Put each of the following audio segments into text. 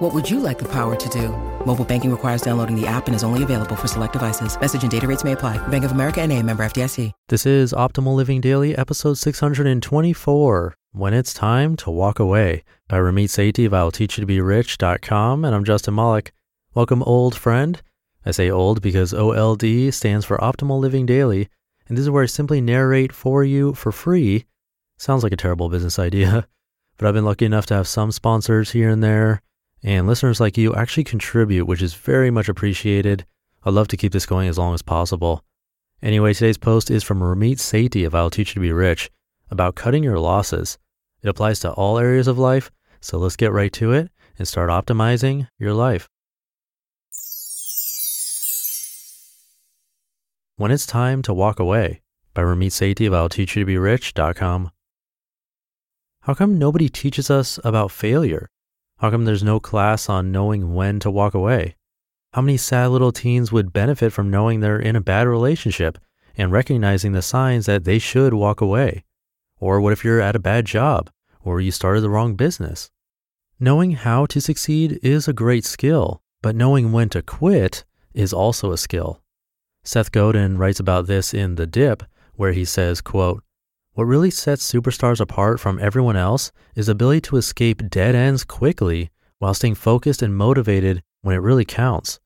What would you like the power to do? Mobile banking requires downloading the app and is only available for select devices. Message and data rates may apply. Bank of America and a member FDIC. This is Optimal Living Daily, episode 624, When It's Time to Walk Away by Ramit Sethi of I'll Teach You to Be Rich.com. And I'm Justin Malik. Welcome, old friend. I say old because OLD stands for Optimal Living Daily, and this is where I simply narrate for you for free. Sounds like a terrible business idea, but I've been lucky enough to have some sponsors here and there, and listeners like you actually contribute, which is very much appreciated. I'd love to keep this going as long as possible. Anyway, today's post is from Ramit Sethi of I'll Teach You to Be Rich about cutting your losses. It applies to all areas of life, so let's get right to it and start optimizing your life. When It's Time to Walk Away by Ramit Sethi of I'll Teach You to Be Rich.com. How come nobody teaches us about failure? How come there's no class on knowing when to walk away? How many sad little teens would benefit from knowing they're in a bad relationship and recognizing the signs that they should walk away? Or what if you're at a bad job or you started the wrong business? Knowing how to succeed is a great skill, but knowing when to quit is also a skill. Seth Godin writes about this in The Dip, where he says, quote, What really sets superstars apart from everyone else is the ability to escape dead ends quickly while staying focused and motivated when it really counts.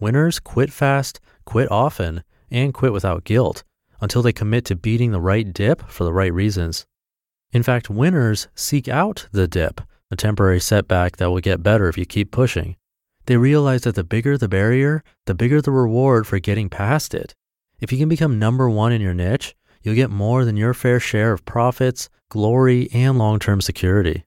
Winners quit fast, quit often, and quit without guilt until they commit to beating the right dip for the right reasons. In fact, winners seek out the dip, a temporary setback that will get better if you keep pushing. They realize that the bigger the barrier, the bigger the reward for getting past it. If you can become number one in your niche, you'll get more than your fair share of profits, glory, and long term security.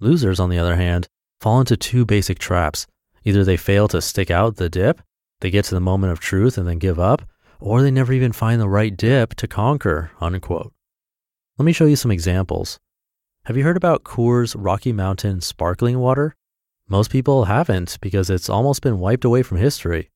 Losers, on the other hand, fall into two basic traps. Either they fail to stick out the dip, they get to the moment of truth and then give up, or they never even find the right dip to conquer, unquote. Let me show you some examples. Have you heard about Coors Rocky Mountain sparkling water? Most people haven't because it's almost been wiped away from history.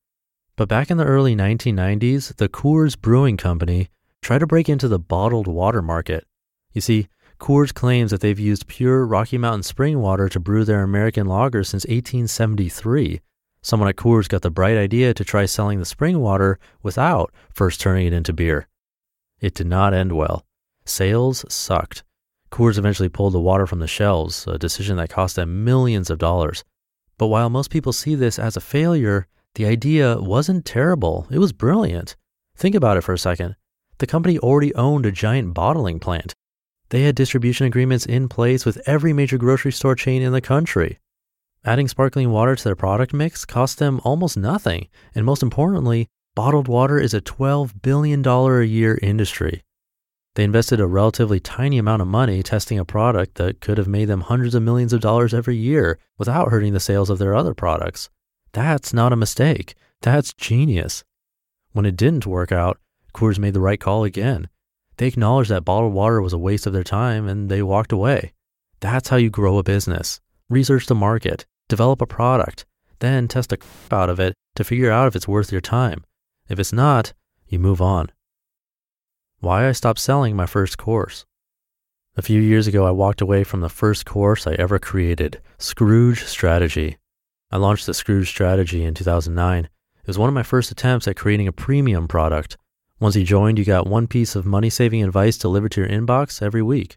But back in the early 1990s, the Coors Brewing Company tried to break into the bottled water market. You see, Coors claims that they've used pure Rocky Mountain spring water to brew their American lager since 1873. Someone at Coors got the bright idea to try selling the spring water without first turning it into beer. It did not end well. Sales sucked. Coors eventually pulled the water from the shelves, a decision that cost them millions of dollars. But while most people see this as a failure, the idea wasn't terrible. It was brilliant. Think about it for a second. The company already owned a giant bottling plant. They had distribution agreements in place with every major grocery store chain in the country. Adding sparkling water to their product mix cost them almost nothing. And most importantly, bottled water is a $12 billion a year industry. They invested a relatively tiny amount of money testing a product that could have made them hundreds of millions of dollars every year without hurting the sales of their other products. That's not a mistake. That's genius. When it didn't work out, Coors made the right call again. They acknowledged that bottled water was a waste of their time and they walked away. That's how you grow a business. Research the market, develop a product, then test crap out of it to figure out if it's worth your time. If it's not, you move on. Why I stopped selling my first course. A few years ago, I walked away from the first course I ever created, Scrooge Strategy. I launched the Scrooge Strategy in 2009. It was one of my first attempts at creating a premium product. Once you joined, you got one piece of money saving advice delivered to your inbox every week.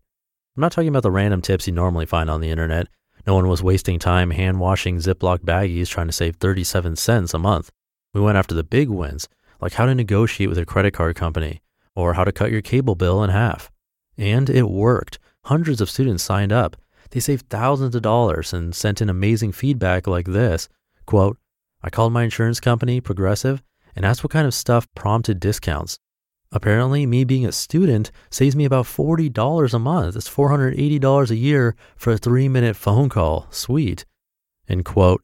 I'm not talking about the random tips you normally find on the internet. No one was wasting time hand washing Ziploc baggies trying to save 37 cents a month. We went after the big wins, like how to negotiate with a credit card company, or how to cut your cable bill in half. And it worked. Hundreds of students signed up. They saved thousands of dollars and sent in amazing feedback like this quote, I called my insurance company, Progressive, and asked what kind of stuff prompted discounts. Apparently, me being a student saves me about $40 a month. That's $480 a year for a three minute phone call. Sweet. End quote.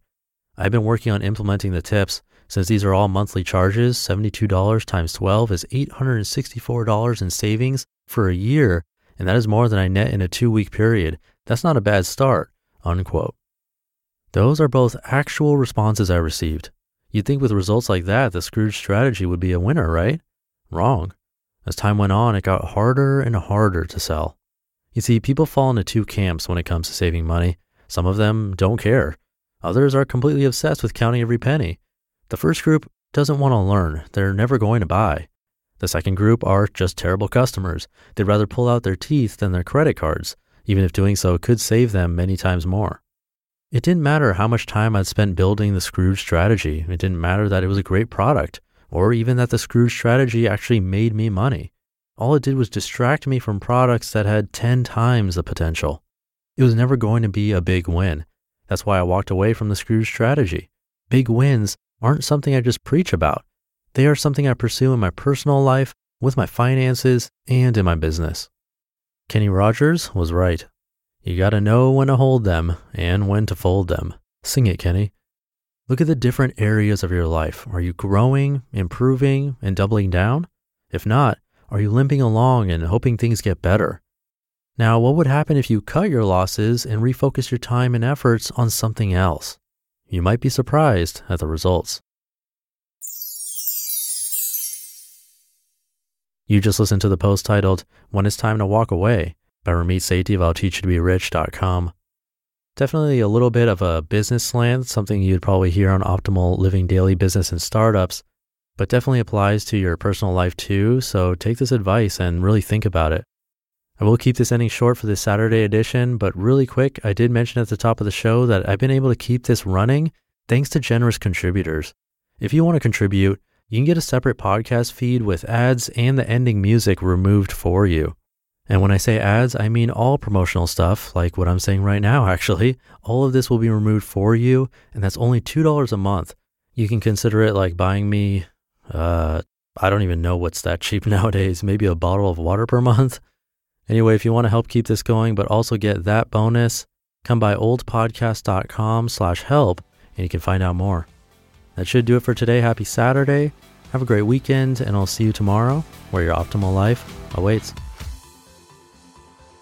I've been working on implementing the tips, Since these are all monthly charges, $72 times 12 is $864 in savings for a year, and that is more than I net in a two week period. That's not a bad start. Unquote. Those are both actual responses I received. You'd think with results like that, the Scrooge strategy would be a winner, right? Wrong. As time went on, it got harder and harder to sell. You see, people fall into two camps when it comes to saving money. Some of them don't care. Others are completely obsessed with counting every penny. The first group doesn't want to learn. They're never going to buy. The second group are just terrible customers. They'd rather pull out their teeth than their credit cards, even if doing so could save them many times more. It didn't matter how much time I'd spent building the Scrooge strategy. It didn't matter that it was a great product, or even that the Scrooge strategy actually made me money. All it did was distract me from products that had 10 times the potential. It was never going to be a big win. That's why I walked away from the Scrooge strategy. Big wins aren't something I just preach about. They are something I pursue in my personal life, with my finances, and in my business. Kenny Rogers was right. You gotta know when to hold them and when to fold them. Sing it, Kenny. Look at the different areas of your life. Are you growing, improving, and doubling down? If not, are you limping along and hoping things get better? Now, what would happen if you cut your losses and refocus your time and efforts on something else? You might be surprised at the results. You just listened to the post titled, When It's Time to Walk Away by Ramit Sethi of I'll Teach You to Be Rich.com. Definitely a little bit of a business slant, something you'd probably hear on Optimal Living Daily Business and Startups, but definitely applies to your personal life too. So take this advice and really think about it. I will keep this ending short for this Saturday edition, but really quick, I did mention at the top of the show that I've been able to keep this running thanks to generous contributors. If you want to contribute, you can get a separate podcast feed with ads and the ending music removed for you. And when I say ads, I mean all promotional stuff, like what I'm saying right now, actually. All of this will be removed for you, and that's only $2 a month. You can consider it like buying me, uh, I don't even know what's that cheap nowadays, maybe a bottle of water per month. Anyway, if you want to help keep this going, but also get that bonus, come by oldpodcast.com slash help, and you can find out more. That should do it for today. Happy Saturday. Have a great weekend, and I'll see you tomorrow where your optimal life awaits.